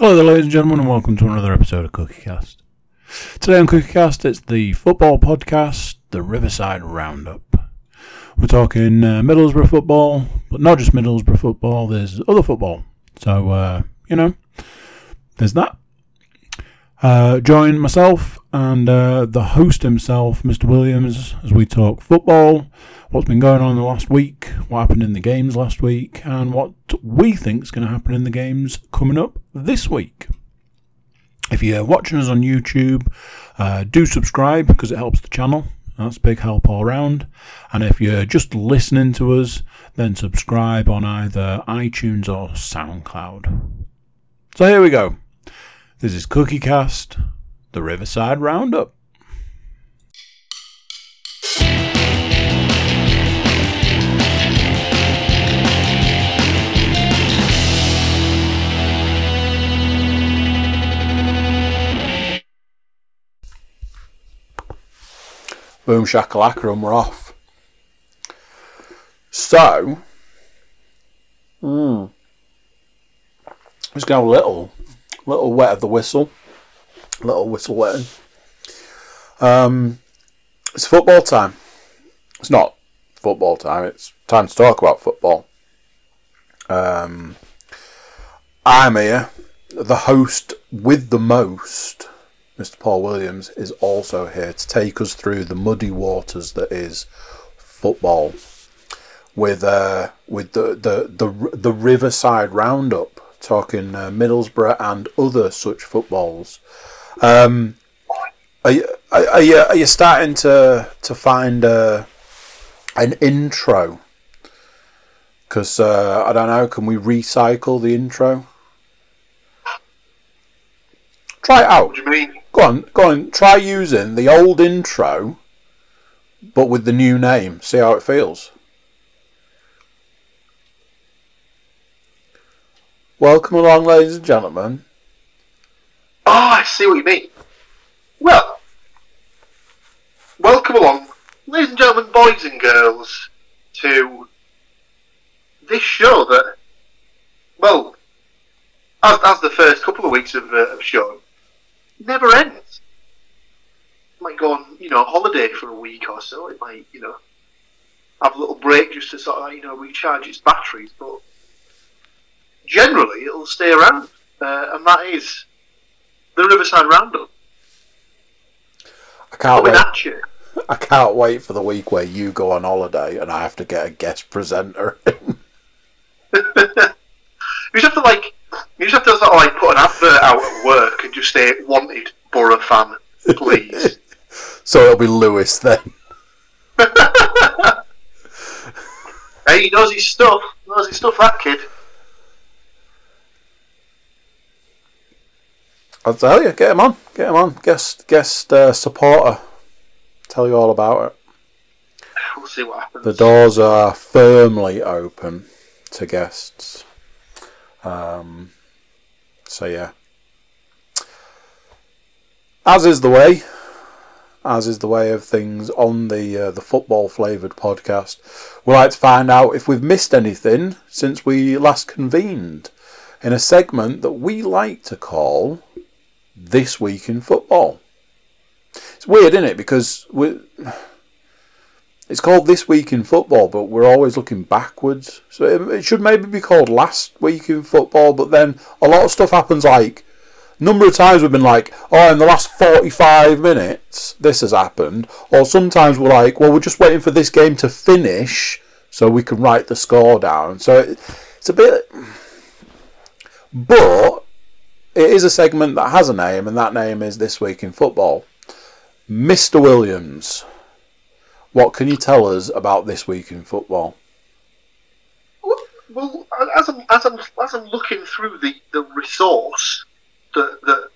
Hello there, ladies and gentlemen, and welcome to another episode of CookieCast. Today on CookieCast, it's the football podcast, the Riverside Roundup. We're talking uh, Middlesbrough football, but not just Middlesbrough football, there's other football. So, uh, you know, there's that. Uh, join myself and uh, the host himself, Mr. Williams, as we talk football, what's been going on in the last week, what happened in the games last week, and what we think is going to happen in the games coming up this week. If you're watching us on YouTube, uh, do subscribe because it helps the channel. That's big help all round. And if you're just listening to us, then subscribe on either iTunes or SoundCloud. So here we go. This is CookieCast, the Riverside Roundup. Boom shakalaka and we're off. So, mm, have a little, little wet of the whistle, little whistle wetting. Um, it's football time. It's not football time. It's time to talk about football. Um, I'm here, the host with the most. Mr. Paul Williams is also here to take us through the muddy waters that is football, with uh, with the the the, the Riverside Roundup, talking uh, Middlesbrough and other such footballs. Um, are you, are you, are you starting to to find uh, an intro? Because uh, I don't know, can we recycle the intro? Try it out. What do you mean? Go on, go on. Try using the old intro, but with the new name. See how it feels. Welcome along, ladies and gentlemen. Oh, I see what you mean. Well, welcome along, ladies and gentlemen, boys and girls, to this show that, well, as, as the first couple of weeks of, uh, show, never ends. It might go on, you know, holiday for a week or so. It might, you know, have a little break just to sort of, you know, recharge its batteries. But generally, it'll stay around, uh, and that is the Riverside Roundup. I can't Coming wait. at you. I can't wait for the week where you go on holiday and I have to get a guest presenter. You just have to like, you just have to sort of like put an advert out at work and just say "wanted Borough fan, please." so it'll be Lewis then. hey, he knows his stuff. Knows his stuff. That kid. I'll tell you, get him on, get him on, guest guest uh, supporter. Tell you all about it. We'll see what happens. The doors are firmly open to guests. Um, so yeah, as is the way, as is the way of things on the uh, the football flavoured podcast. We like to find out if we've missed anything since we last convened in a segment that we like to call "This Week in Football." It's weird, isn't it? Because we it's called This Week in Football, but we're always looking backwards. So it, it should maybe be called Last Week in Football, but then a lot of stuff happens like. Number of times we've been like, oh, in the last 45 minutes, this has happened. Or sometimes we're like, well, we're just waiting for this game to finish so we can write the score down. So it, it's a bit. But it is a segment that has a name, and that name is This Week in Football. Mr. Williams. What can you tell us about this week in football? Well, as I'm as I'm as I'm looking through the, the resource that that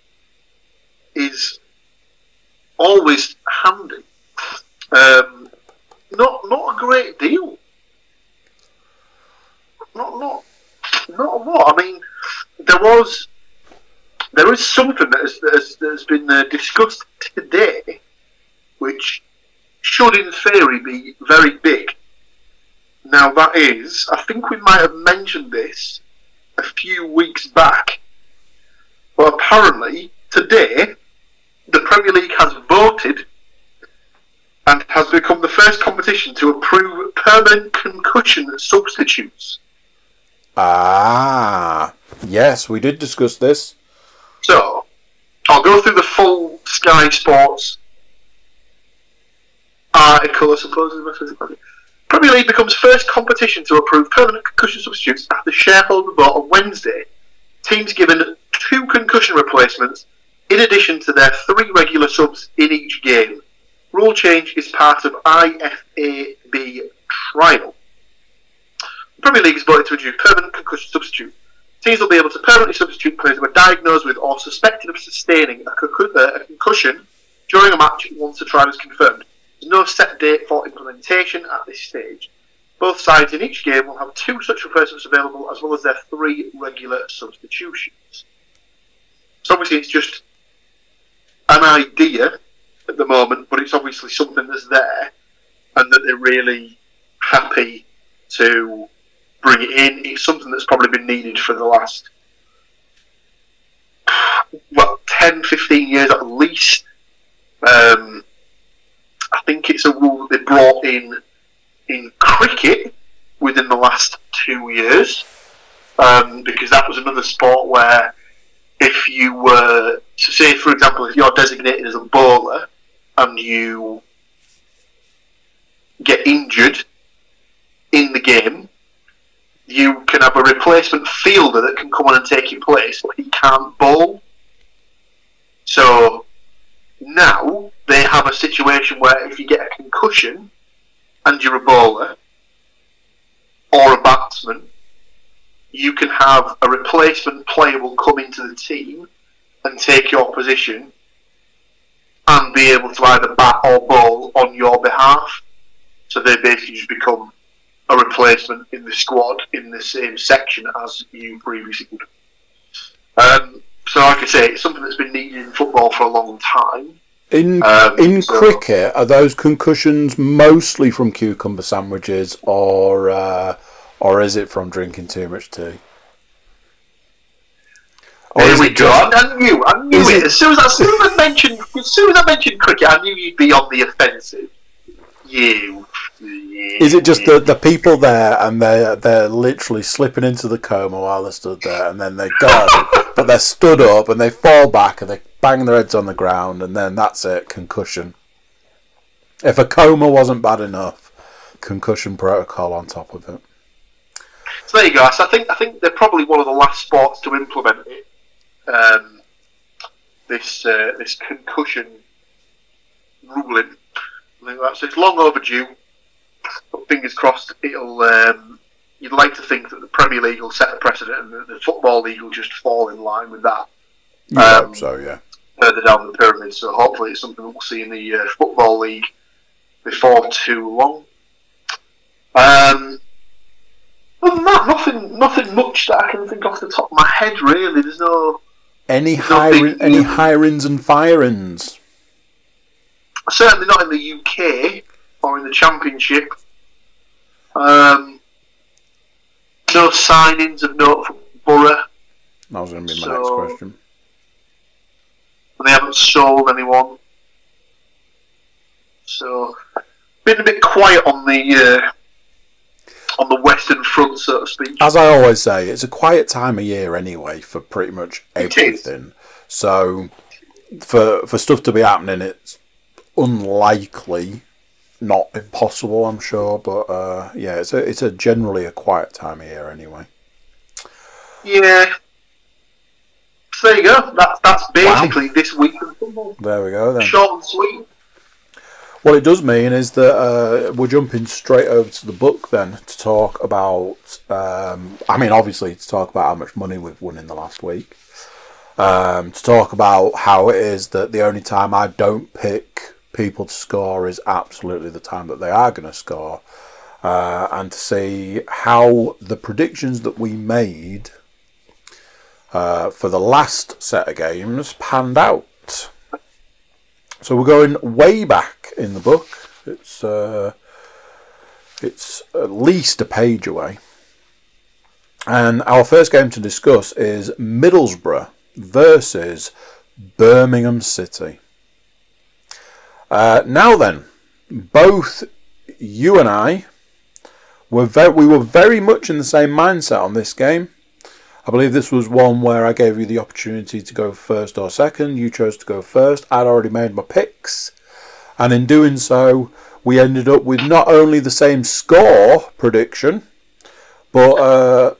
is always handy, um, not not a great deal. Not not not a lot. I mean, there was there is something that has, that has, that has been uh, discussed today, which should in theory be very big. Now that is, I think we might have mentioned this a few weeks back, but apparently today the Premier League has voted and has become the first competition to approve permanent concussion substitutes. Ah, yes, we did discuss this. So, I'll go through the full Sky Sports article, I suppose. Premier League becomes first competition to approve permanent concussion substitutes after shareholder vote on Wednesday. Teams given two concussion replacements in addition to their three regular subs in each game. Rule change is part of IFAB trial. The Premier League is voted to introduce permanent concussion substitute. Teams will be able to permanently substitute players who are diagnosed with or suspected of sustaining a, uh, a concussion during a match once the trial is confirmed. There's no set date for implementation at this stage. Both sides in each game will have two such replacements available, as well as their three regular substitutions. So obviously, it's just an idea at the moment, but it's obviously something that's there, and that they're really happy to bring it in. It's something that's probably been needed for the last well 10, 15 years at least. Um, I think it's a rule that they brought in in cricket within the last two years, um, because that was another sport where if you were to say, for example, if you're designated as a bowler and you get injured in the game, you can have a replacement fielder that can come on and take your place, but he can't bowl. So now they have a situation where if you get a concussion and you're a bowler or a batsman, you can have a replacement player will come into the team and take your position and be able to either bat or bowl on your behalf. So they basically just become a replacement in the squad in the same section as you previously would. Um, so, like I say, it's something that's been needed in football for a long time. In Um, in so- cricket, are those concussions mostly from cucumber sandwiches, or uh, or is it from drinking too much tea? Or There we go. just- I knew, I knew it. it- As soon as, as soon as I mentioned, as soon as I mentioned cricket, I knew you'd be on the offensive. Is it just the, the people there and they're they're literally slipping into the coma while they're stood there and then they go, but they're stood up and they fall back and they bang their heads on the ground and then that's it, concussion. If a coma wasn't bad enough, concussion protocol on top of it. So there you go. So I think I think they're probably one of the last sports to implement it. Um, this uh, this concussion ruling. I think that's it's long overdue. But fingers crossed, it'll. Um, you'd like to think that the Premier League will set a precedent, and the, the Football League will just fall in line with that hope Um, so, yeah. further down the pyramid. So hopefully, it's something we'll see in the uh, Football League before too long. Um, other than that, nothing, nothing much that I can think off the top of my head. Really, there's no Any hiring, any hirings and firings? Certainly not in the UK or in the Championship. Um, no signings of note for Borough, That was going to be my So- next question. and they haven't sold anyone. So, been a bit quiet on the uh, on the Western Front, so to speak. As I always say, it's a quiet time of year anyway for pretty much everything. So for for stuff to be happening, it's unlikely, not impossible, I'm sure. But uh, yeah, it's a it's a generally a quiet time of year anyway. Yeah. So there you go. That's that's basically this week in football. There we go then. Short and sweet. What it does mean is that uh, we're jumping straight over to the book then to talk about. Um, I mean, obviously to talk about how much money we've won in the last week. Um, to talk about how it is that the only time I don't pick people to score is absolutely the time that they are going to score, uh, and to see how the predictions that we made uh, for the last set of games panned out. So we're going way back in the book. It's uh, it's at least a page away. And our first game to discuss is Middlesbrough versus Birmingham City. Uh, now then, both you and I were very, we were very much in the same mindset on this game. I believe this was one where I gave you the opportunity to go first or second. You chose to go first. I'd already made my picks, and in doing so, we ended up with not only the same score prediction, but uh,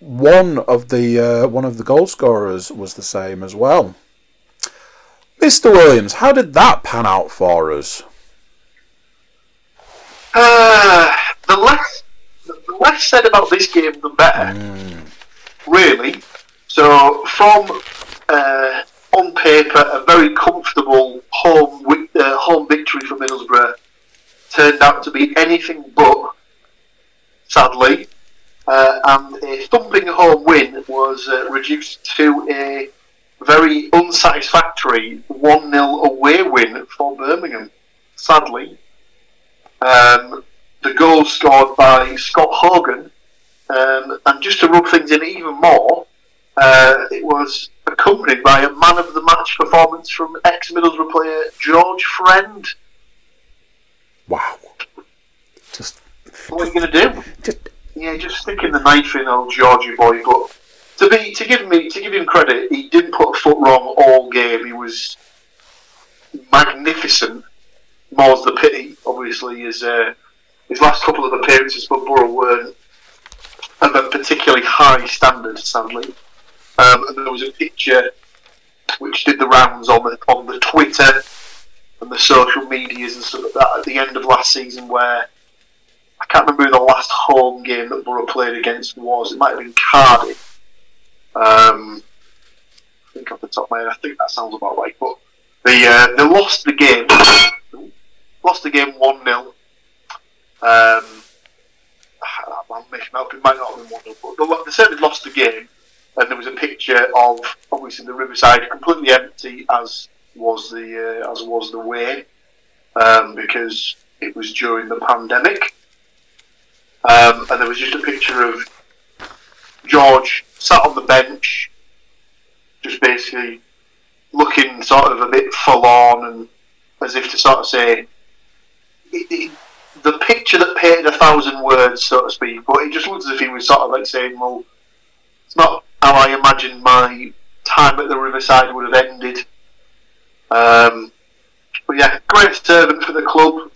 one of the uh, one of the goal scorers was the same as well. Mr. Williams, how did that pan out for us? Uh, the less the less said about this game, the better. Mm. Really. So from uh, on paper, a very comfortable home uh, home victory for Middlesbrough turned out to be anything but. Sadly, uh, and a thumping home win was uh, reduced to a very unsatisfactory 1 0 away win for Birmingham. Sadly, um, the goal scored by Scott Hogan, um, and just to rub things in even more, uh, it was accompanied by a man of the match performance from ex Middlesbrough player George Friend. Wow. Just. What are you going to do? Just. Yeah, just sticking the knife in old Georgie boy, but to be to give me to give him credit, he didn't put a foot wrong all game. He was magnificent. More's the pity, obviously, his uh, his last couple of appearances for Borough weren't of a particularly high standard, sadly. Um, and there was a picture which did the rounds on the on the Twitter and the social medias and stuff like that at the end of last season, where I can't remember who the last home game that Borough played against was. It might have been Cardiff um, I think off the top of my head, I think that sounds about right. But they uh, they lost the game, lost the game one 0 um, I'm. It might not have been one 0 but they certainly lost the game. And there was a picture of obviously the Riverside completely empty, as was the uh, as was the way, um, because it was during the pandemic. Um, and there was just a picture of George sat on the bench, just basically looking sort of a bit forlorn and as if to sort of say, the picture that painted a thousand words, so to speak, but it just looks as if he was sort of like saying, well, it's not how I imagined my time at the Riverside would have ended. Um, but yeah, great servant for the club.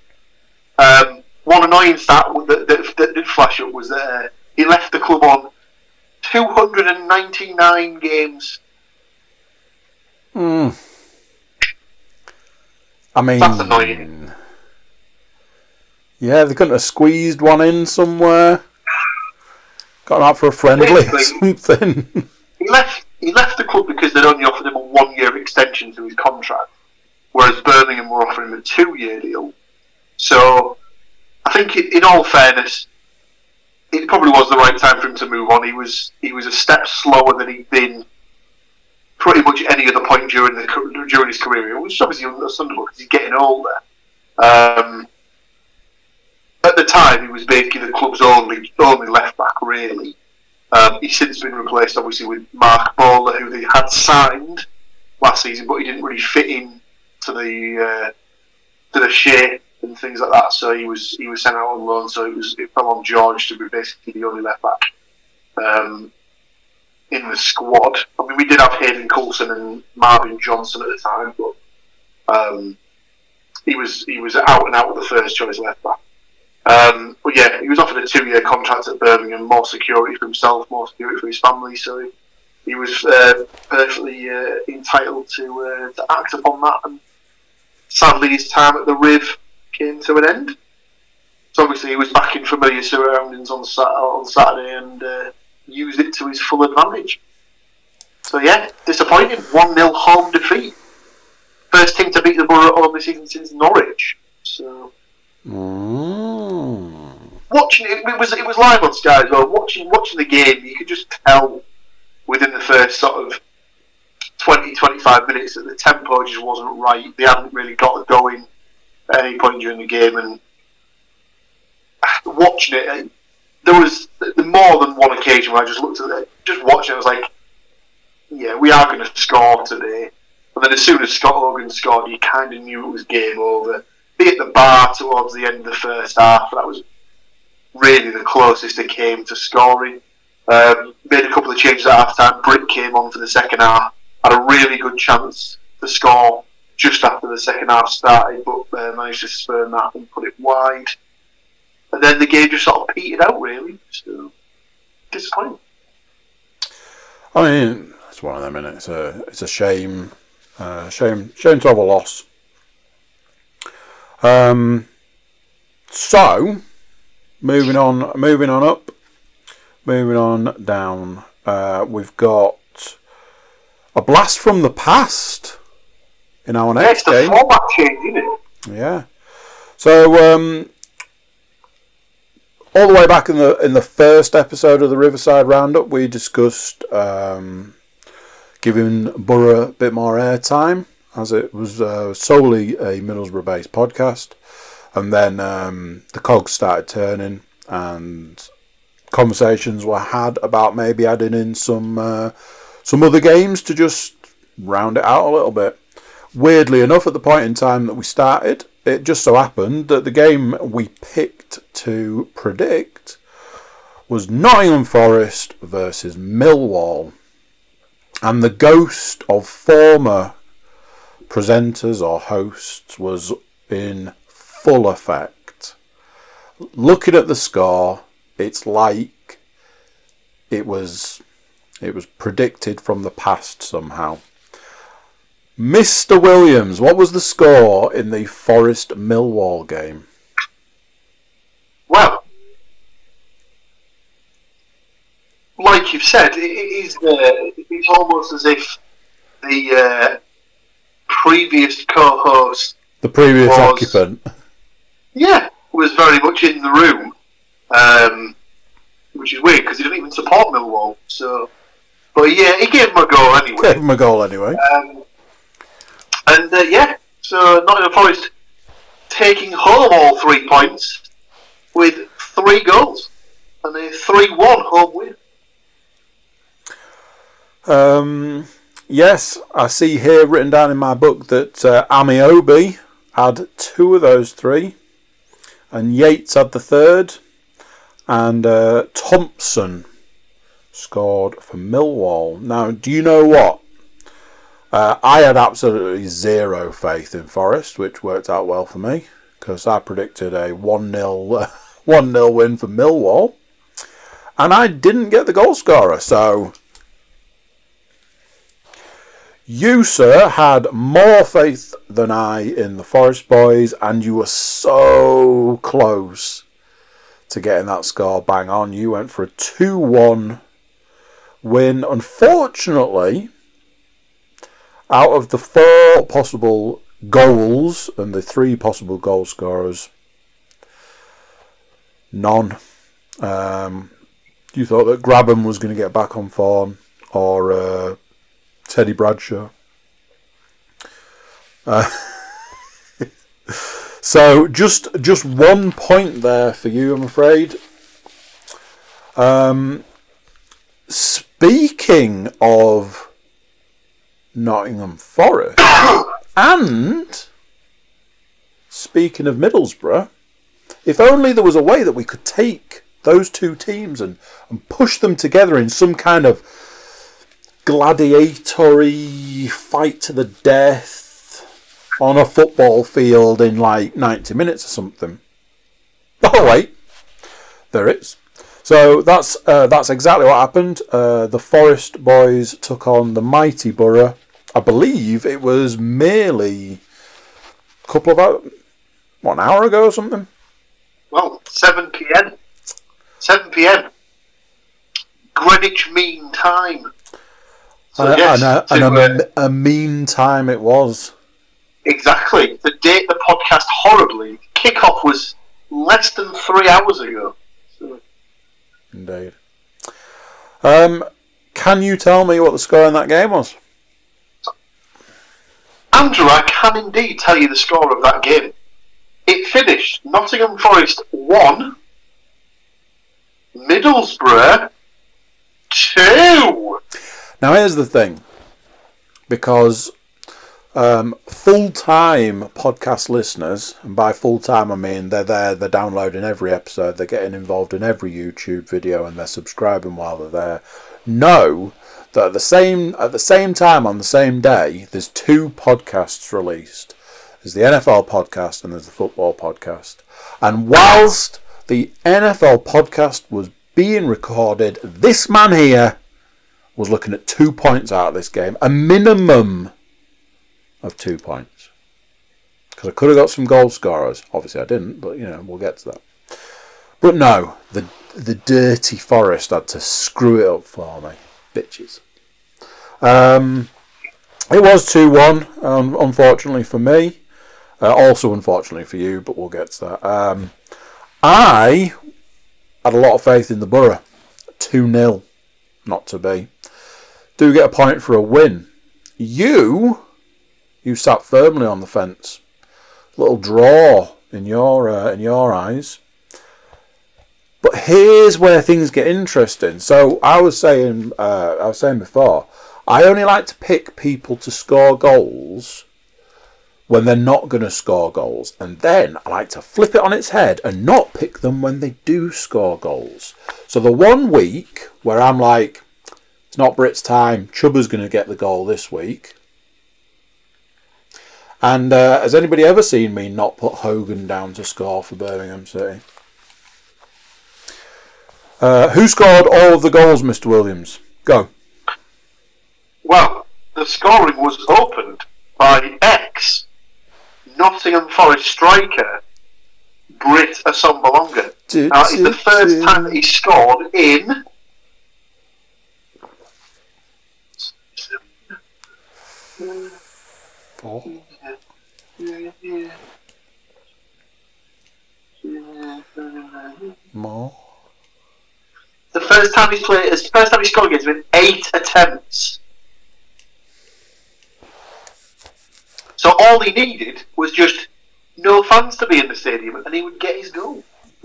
Um, one annoying stat that, that, that, did flash up was that uh, he left the club on 299 games. Hmm. I mean, that's annoying. Yeah, they couldn't have squeezed one in somewhere. Got out for a friendly or something. he left. He left the club because they'd only offered him a one-year extension to his contract, whereas Birmingham were offering him a two-year deal. So, I think, in all fairness, it probably was the right time for him to move on. He was he was a step slower than he'd been pretty much any other point during the during his career, which is obviously understandable because he's getting older. Um, at the time, he was basically the club's only only left back, really. Um, he's since been replaced, obviously, with Marc Bola, who they had signed last season, but he didn't really fit in to the uh, to the shape and things like that. So he was he was sent out on loan. So it was it fell on George to be basically the only left back um, in the squad. I mean, we did have Hayden Coulson and Marvin Johnson at the time, but um, he was he was out and out with the first choice left back. Um, but yeah, he was offered a two-year contract at Birmingham, more security for himself, more security for his family. So he, he was uh, perfectly uh, entitled to uh, to act upon that. And sadly, his time at the Riv came to an end. So obviously he was back in familiar surroundings on, on Saturday and uh, used it to his full advantage. So yeah, disappointing. 1 0 home defeat. First team to beat the Borough home this season since Norwich. So. Mm. Watching it, it was it was live on Sky as well. Watching watching the game, you could just tell within the first sort of 20, 25 minutes that the tempo just wasn't right. They hadn't really got it going at any point during the game, and watching it, there was more than one occasion where I just looked at it, just watching it, I was like, yeah, we are going to score today. And then as soon as Scott Hogan scored, you kind of knew it was game over. Be at the bar towards the end of the first half. That was really the closest they came to scoring. Um, made a couple of changes at half time. Britt came on for the second half. Had a really good chance to score just after the second half started, but uh, managed to spurn that and put it wide. And then the game just sort of petered out, really. So, disappointing. I mean, it's one of them, and it's a it's a shame, uh, shame, shame to have a loss. Um, so moving on, moving on up, moving on down. Uh, we've got a blast from the past in our next the game. format change, isn't it? Yeah. So um, all the way back in the in the first episode of the Riverside Roundup, we discussed um, giving Borough a bit more airtime, as it was uh, solely a Middlesbrough-based podcast, and then um, the cogs started turning, and conversations were had about maybe adding in some uh, some other games to just round it out a little bit. Weirdly enough, at the point in time that we started, it just so happened that the game we picked to predict was Nottingham Forest versus Millwall. And the ghost of former presenters or hosts was in full effect. Looking at the score, it's like it was it was predicted from the past somehow. Mr. Williams, what was the score in the Forest Millwall game? Well, like you've said, it, is. Uh, it's almost as if the uh, previous co-host, The previous Was- occupant. yeah, was very much in the room, um, which is weird because he didn't even support Millwall. So, but yeah, he gave him a go Gave him a goal anyway. Um, and uh, yeah, so Nottingham Forest taking home all three points with three goals and a three-one home win. Um, yes, I see here written down in my book that uh, Ameobi had two of those three, and Yates had the third, and uh, Thompson scored for Millwall. Now, do you know what? Uh, I had absolutely zero faith in Forest, which worked out well for me because I predicted a 1 0 1 0 win for Millwall. And I didn't get the goal scorer, so you, sir, had more faith than I in the Forest boys, and you were so close to getting that score bang on. You went for a 2 1 win. Unfortunately, out of the four possible goals and the three possible goal scorers, none. Um, you thought that Grabban was going to get back on form, or uh, Teddy Bradshaw. Uh, so just just one point there for you, I'm afraid. Um, speaking of Nottingham Forest, and speaking of Middlesbrough, if only there was a way that we could take those two teams and, and push them together in some kind of gladiatory fight to the death on a football field in like 90 minutes or something. Oh, wait, there it is. So that's uh, that's exactly what happened. Uh, the Forest boys took on the mighty Borough. I believe it was merely a couple of hours, what, an hour ago or something. Well, 7 p.m. 7 p.m. Greenwich Mean Time. So, and, yes, and, a, and a, a mean time it was. exactly. The date the podcast horribly. Kickoff was less than three hours ago. So, Indeed. Um, can you tell me what the score in that game was? Andrew, I can indeed tell you the score of that game. It finished Nottingham Forest 1, Middlesbrough 2. Now, here's the thing. because um, full time podcast listeners, and by full time I mean they're there, they're downloading every episode, they're getting involved in every YouTube video, and they're subscribing while they're there, know that at the same at the same time on the same day, there's two podcasts released. There's the NFL podcast and there's the football podcast. And whilst the NFL podcast was being recorded, this man here was looking at two points out of this game, a minimum of two points. Because I could have got some goal scorers. Obviously, I didn't, but you know, we'll get to that. But no, the the dirty Forest had to screw it up for me, bitches. Um, it was two one, um, unfortunately for me. Uh, also, unfortunately for you, but we'll get to that. Um, I had a lot of faith in the Borough. 2 0, not to be. Do get a point for a win. You, you sat firmly on the fence. Little draw in your uh, in your eyes. But here's where things get interesting. So I was saying, uh, I was saying before, I only like to pick people to score goals when they're not going to score goals. And then I like to flip it on its head and not pick them when they do score goals. So the one week where I'm like, it's not Britt's time, Chuba's going to get the goal this week. And uh, has anybody ever seen me not put Hogan down to score for Birmingham City? Uh, who scored all of the goals, Mr. Williams? Go. Well, the scoring was opened by X Nottingham Forest striker Britt Assombalonga. Now, it's the first time that he scored in. Four. More. The first time he's played, the first time he scored against with eight attempts. So all he needed was just no fans to be in the stadium, and he would get his goal.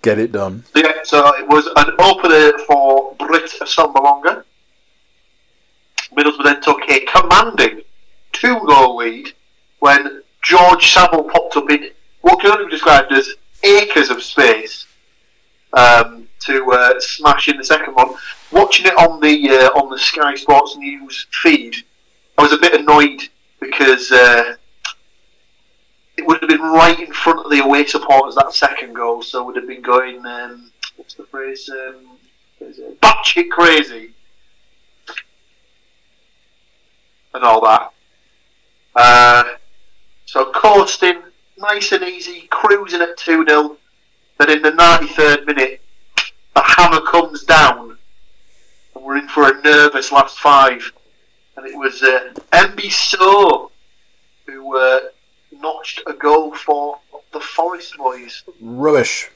Get it done. So, yeah, so it was an opener for Britt Assombalonga. Middlesbrough then took a commanding two goal lead when George Saville popped up in what can only be described as acres of space um, to uh, smash in the second one. Watching it on the uh, on the Sky Sports News feed, I was a bit annoyed because uh, it would have been right in front of the away supporters that second goal, so would have been going. Um, what's the phrase? Um, batshit crazy and all that. Uh, so coasting, nice and easy, cruising at 2 0. Then in the 93rd minute, the hammer comes down, and we're in for a nervous last five. And it was uh, So who uh, notched a goal for the Forest boys. Rubbish.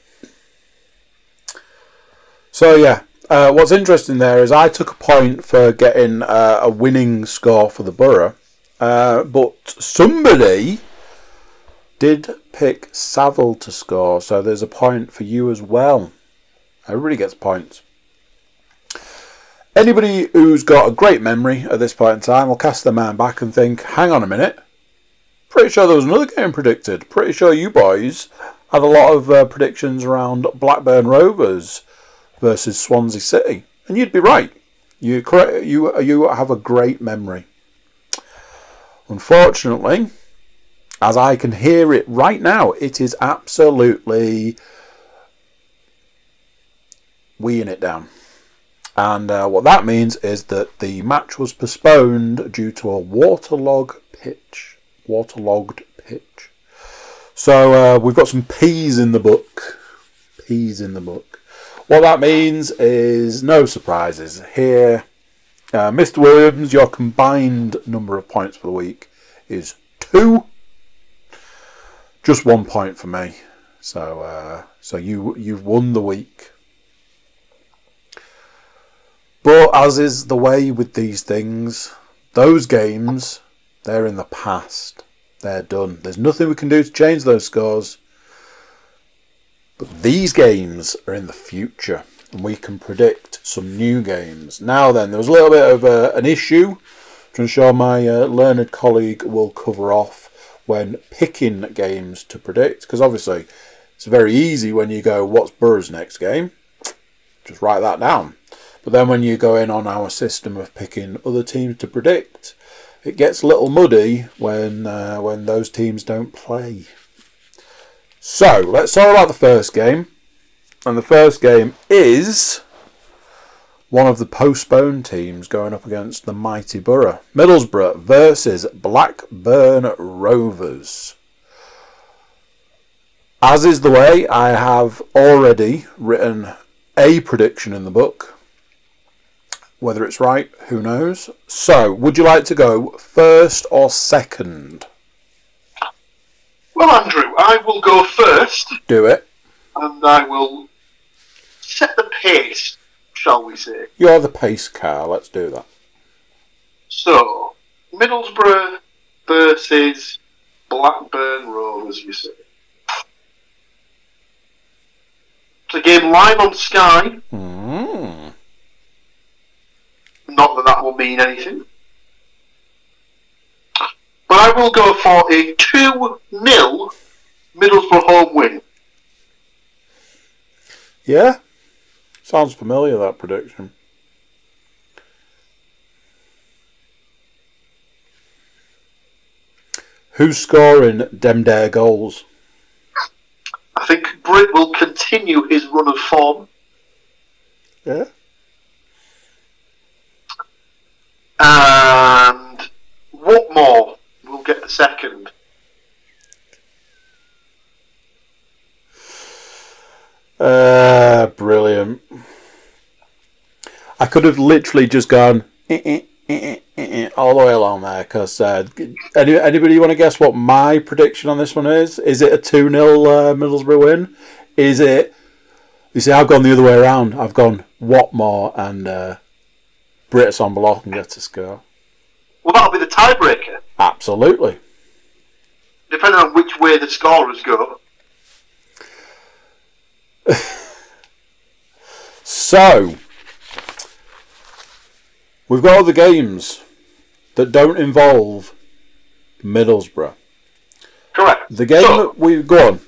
So yeah, uh, what's interesting there is I took a point for getting uh, a winning score for the Borough, uh, but somebody did pick Saville to score, so there's a point for you as well. Everybody gets points. Anybody who's got a great memory at this point in time will cast their mind back and think, hang on a minute, pretty sure there was another game predicted. Pretty sure you boys had a lot of uh, predictions around Blackburn Rovers versus Swansea City, and you'd be right. You. You you have a great memory. Unfortunately, as I can hear it right now, it is absolutely weeing it down. And uh, what that means is that the match was postponed due to a waterlogged pitch. Waterlogged pitch. So uh, we've got some peas in the book. Peas in the book. What that means is no surprises here. Uh, Mr. Williams, your combined number of points for the week is two. Just one point for me. So, uh, so you you've won the week. But as is the way with these things, those games they're in the past. They're done. There's nothing we can do to change those scores. But these games are in the future, and we can predict some new games. Now then, there was a little bit of uh, an issue, which I'm sure my uh, learned colleague will cover off when picking games to predict, because obviously it's very easy when you go, what's Borough's next game? Just write that down. But then when you go in on our system of picking other teams to predict, it gets a little muddy when uh, when those teams don't play. So let's talk about the first game, and the first game is one of the postponed teams going up against the mighty Borough, Middlesbrough versus Blackburn Rovers. As is the way, I have already written a prediction in the book. Whether it's right, who knows? So, would you like to go first or second? Well, Andrew, I will go first, Do it. and I will set the pace, shall we say. You're the pace car. Let's do that. So, Middlesbrough versus Blackburn Rovers, you say. It's a game live on Sky. Mm. Not that that will mean anything. But I will go for a 2 0 Middlesbrough home win. Yeah? Sounds familiar, that prediction. Who's scoring dem dare goals? I think Britt will continue his run of form. Yeah? And will get the second. Uh, brilliant. I could have literally just gone eh, eh, eh, eh, eh, eh, all the way along there because uh, any, anybody want to guess what my prediction on this one is? Is it a 2 0 uh, Middlesbrough win? Is it. You see, I've gone the other way around. I've gone Watmore and uh, Britt Assombalonga to score. Well, that'll be the tiebreaker, Absolutely. depending on which way the scorers go. So, we've got other games that don't involve Middlesbrough. Correct. The game So- that we go on.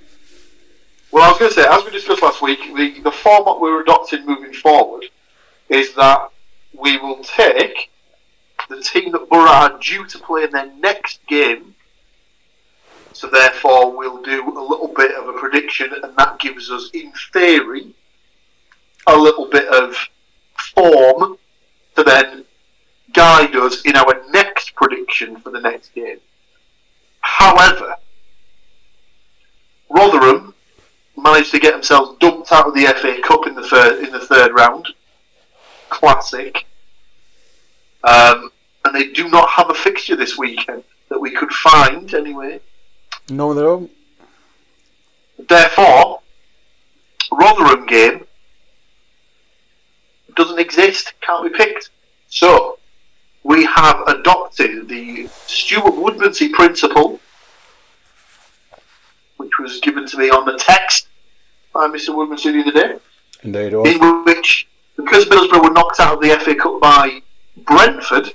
Well, I was going to say, as we discussed last week, the, the format we're adopting moving forward is that we will take the team that Borough are due to play in their next game. So therefore, we'll do a little bit of a prediction, and that gives us, in theory, a little bit of form to then guide us in our next prediction for the next game. However, Rotherham managed to get themselves dumped out of the FA Cup in the third in the third round. Classic. Um, and they do not have a fixture this weekend that we could find anyway. No, they don't. Therefore, Rotherham game doesn't exist, can't be picked. So, we have adopted the Stuart Woodmansey principle, which was given to me on the text by Mr. Woodmansey the other day, Indeed, in which, because Middlesbrough were knocked out of the FA Cup by Brentford,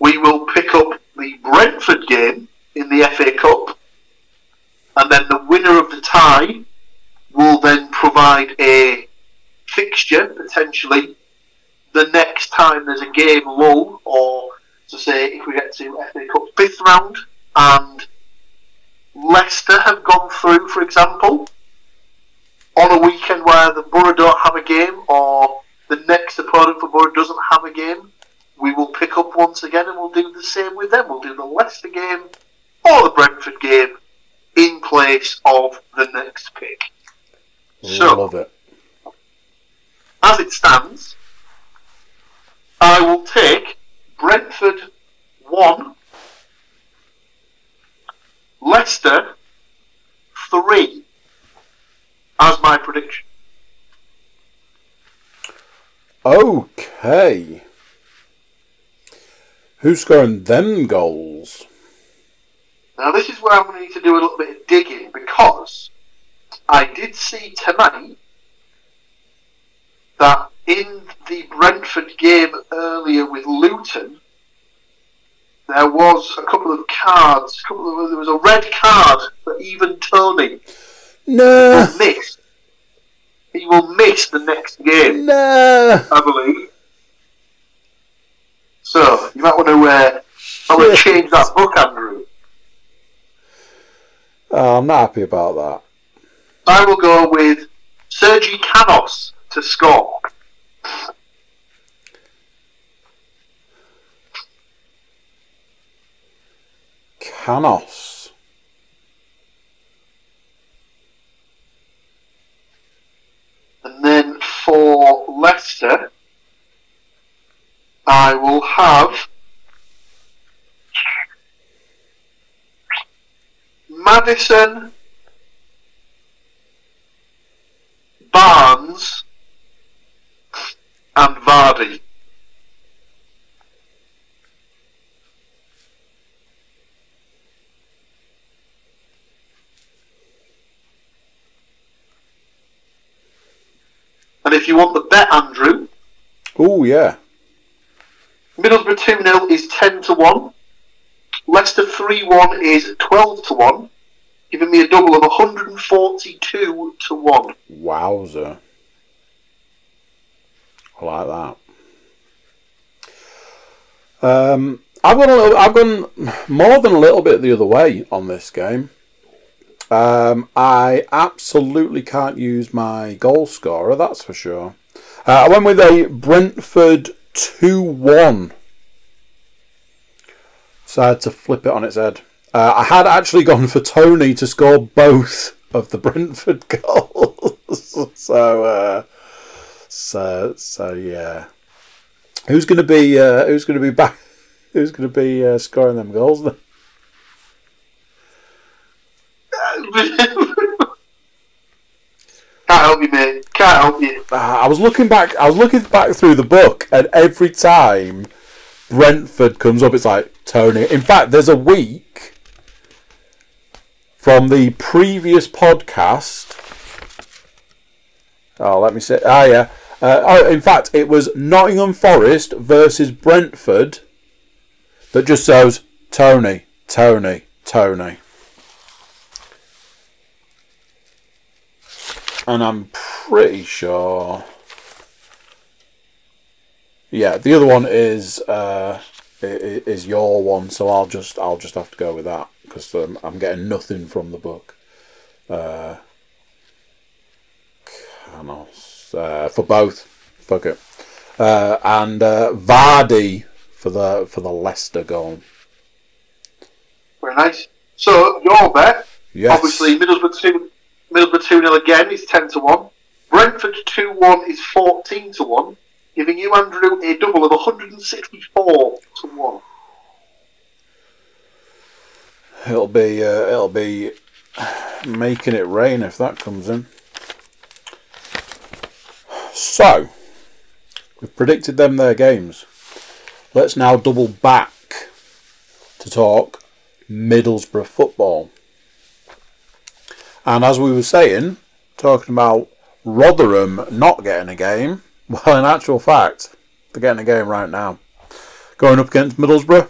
we will pick up the Brentford game in the FA Cup, and then the winner of the tie will then provide a fixture potentially the next time there's a game lull, or to say if we get to FA Cup fifth round and Leicester have gone through, for example, on a weekend where the Borough don't have a game or the next opponent for Borough doesn't have a game, we will pick up once again and we'll do the same with them. We'll do the Leicester game or the Brentford game in place of the next pick. So, Love it. as it stands, I will take Brentford 1, Leicester 3 as my prediction. Okay. Who's scoring them goals? Now, this is where I'm going to need to do a little bit of digging because I did see tonight that in the Brentford game earlier with Luton, there was a couple of cards. A couple of, there was a red card for Ivan Toney. No, He missed. He will miss the next game, no. I believe. So you might want to uh, I want to change that book, Andrew. Oh, I'm not happy about that. I will go with Sergi Canos to score. Canos. And then for Leicester, I will have Maddison, Barnes, and Vardy. And if you want the bet, Andrew, Oh yeah. Middlesbrough 2 0 is 10 to 1. Leicester 3 1 is 12 to 1, giving me a double of 142 to 1. Wowzer. I like that. Um, I've gone a little, I've gone more than a little bit the other way on this game. Um, I absolutely can't use my goal scorer, that's for sure. Uh, I went with a Brentford 2 1. Decided to flip it on its head. Uh, I had actually gone for Toney to score both of the Brentford goals. so, uh, so, so yeah. Who's going to be? Uh, who's going to be back? Who's going to be uh, scoring them goals? Then? Can't help you, mate. Can't help you. Uh, I was looking back. I was looking back through the book, and every time Brentford comes up, it's like Toney. In fact, there's a week from the previous podcast. Oh, let me see. Ah, yeah. Uh, oh, in fact, it was Nottingham Forest versus Brentford that just shows Toney, Toney, Toney. And I'm pretty sure. Yeah, the other one is uh, is your one, so I'll just I'll just have to go with that because um, I'm getting nothing from the book. Uh, uh, for both, fuck it, uh, and uh, Vardy for the for the Leicester goal. Very nice. So, your bet, Yes, obviously, Middlesbrough 2 Middlesbrough 2 0 again is 10 to 1. Brentford 2 1 is 14 to 1, giving you, Andrew, a double of 164 to 1. it'll be uh, it'll be making it rain if that comes in. So, we've predicted them their games. Let's now double back to talk Middlesbrough football. And as we were saying, talking about Rotherham not getting a game, well, in actual fact, they're getting a game right now. Going up against Middlesbrough.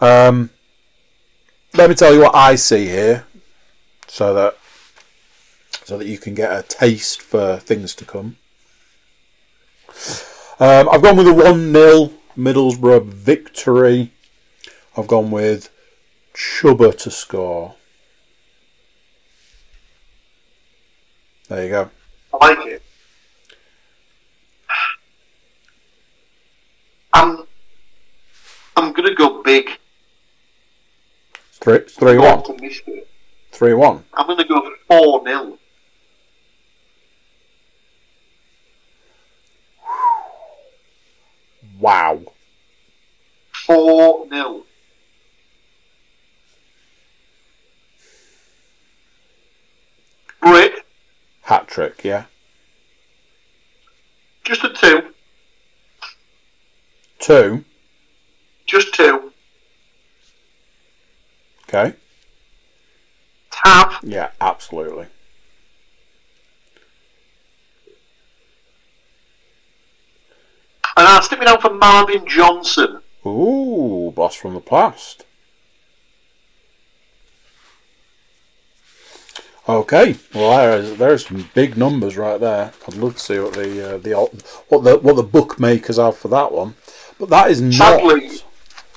Um, let me tell you what I see here, so that so that you can get a taste for things to come. Um, I've gone with a 1 0 Middlesbrough victory. I've gone with Chuba to score. There you go. I like it. I'm, I'm going to go big. Three, three one. Three one. I'm going to go for 4 0. Wow. 4 0. Brick, Hat trick, yeah. just a 2. Two. Just 2. Okay. Tab, Yeah, absolutely. And I'll stick me down for Marvin Johnson. Ooh, boss from the past. Okay, well there's there's some big numbers right there. I'd love to see what the uh, the what the what the bookmakers have for that one, but that is not. Sadly,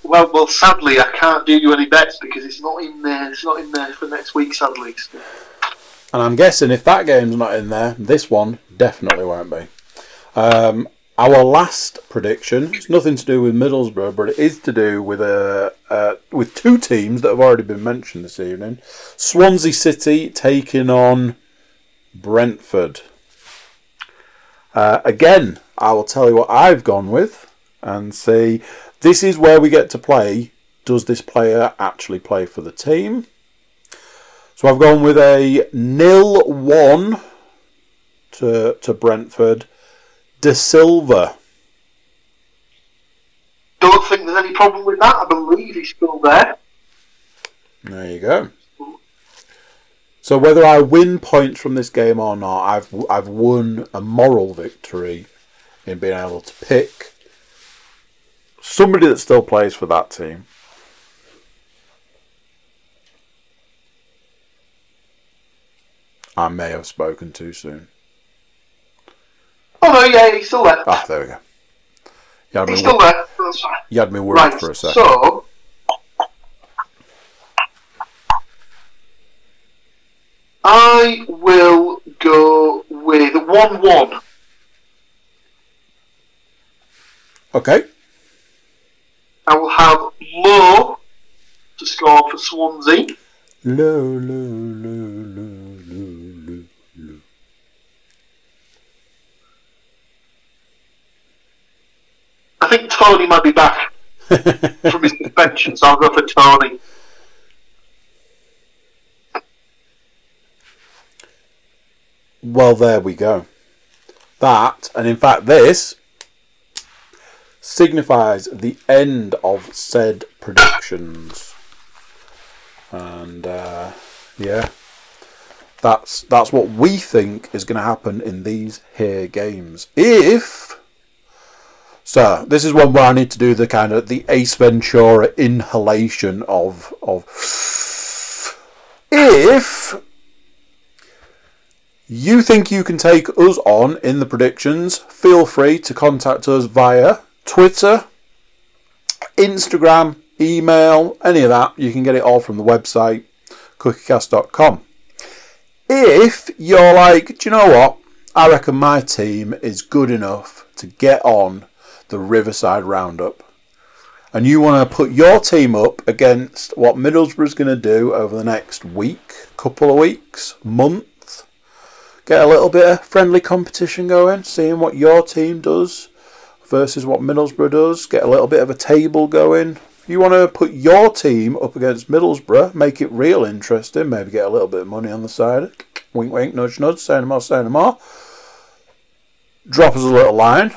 well, well, sadly, I can't do you any bets because it's not in there. It's not in there for next week, sadly. And I'm guessing if that game's not in there, this one definitely won't be. Um, our last prediction it's nothing to do with Middlesbrough, but it is to do with a uh, with two teams that have already been mentioned this evening. Swansea City taking on Brentford. Uh, again, I will tell you what I've gone with and see. This is where we get to play. Does this player actually play for the team? So I've gone with a nil one to to Brentford Dasilva. Don't think there's any problem with that. I believe he's still there. There you go. So whether I win points from this game or not, I've I've won a moral victory in being able to pick somebody that still plays for that team. I may have spoken too soon. Oh no, yeah, he's still there. Ah, there we go. You had He's still there. That's fine. you had me worried Right. for a second. So. I will go with 1 1. Okay. I will have Lowe to score for Swansea. Low, low, low, low, low, low. I think Toney might be back from his suspension, so I'll go for Toney. Well, there we go. That, and in fact, this signifies the end of said predictions. And uh, yeah, that's that's what we think is going to happen in these here games. If so, this is one where I need to do the kind of the Ace Ventura inhalation of of if you think you can take us on in the predictions, feel free to contact us via Twitter, Instagram, email, any of that. You can get it all from the website, cookiecast.com. If you're like, do you know what? I reckon my team is good enough to get on the Riverside Roundup. And you want to put your team up against what Middlesbrough's going to do over the next week, couple of weeks, month get a little bit of friendly competition going, seeing what your team does versus what Middlesbrough does, get a little bit of a table going. You want to put your team up against Middlesbrough, make it real interesting, maybe get a little bit of money on the side. Wink, wink, nudge, nudge, say no more, say no more. Drop us a little line.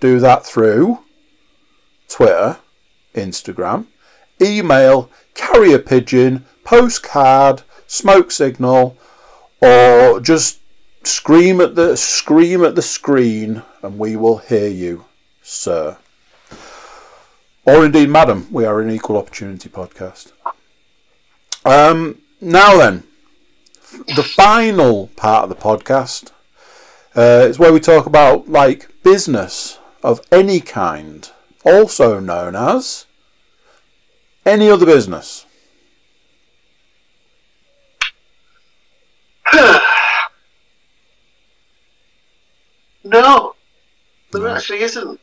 Do that through Twitter, Instagram, email, carrier pigeon, postcard, smoke signal, or just scream at the scream at the screen and we will hear you sir or indeed madam we are an equal opportunity podcast um, now then the final part of the podcast uh, is where we talk about like business of any kind also known as any other business No, there No. actually isn't.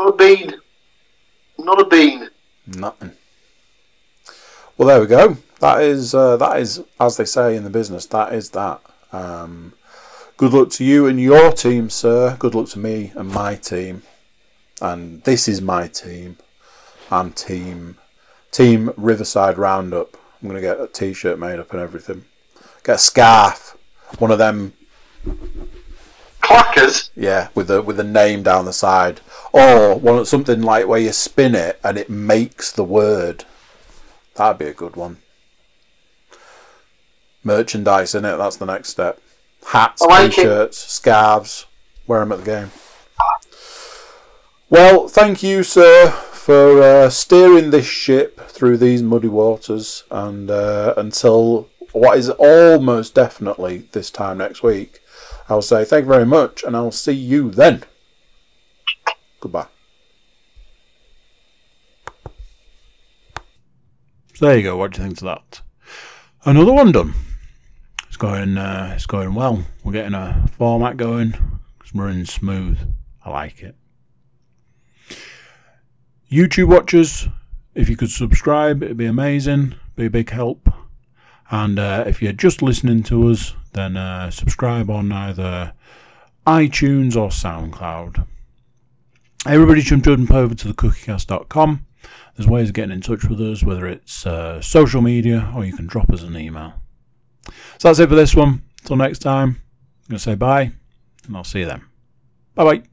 No. Not a bean. Not a bean. Nothing. Well, there we go. That is uh, that is as they say in the business. That is that. Um, good luck to you and your team, sir. Good luck to me and my team. And this is my team. I'm team Team Riverside Roundup. I'm gonna get a T-shirt made up and everything. Get a scarf. One of them Clackers. yeah, with the with the name down the side, or one something like where you spin it and it makes the word. That'd be a good one. Merchandise in it. That's the next step. Hats, like t-shirts, scarves. Wear them at the game. Well, thank you, sir, for uh, steering this ship through these muddy waters, and uh, until what is almost definitely this time next week, I'll say thank you very much, and I'll see you then. Goodbye. So there you go. What do you think of that? Another one done. It's going. Uh, it's going well. We're getting a format going. It's running smooth. I like it. YouTube watchers, if you could subscribe, it'd be amazing. Be a big help. And uh, if you're just listening to us, then uh, subscribe on either iTunes or SoundCloud. Everybody should jump over to thecookiecast.com. There's ways of getting in touch with us, whether it's uh, social media or you can drop us an email. So that's it for this one. Until next time, I'm going to say bye, and I'll see you then. Bye bye.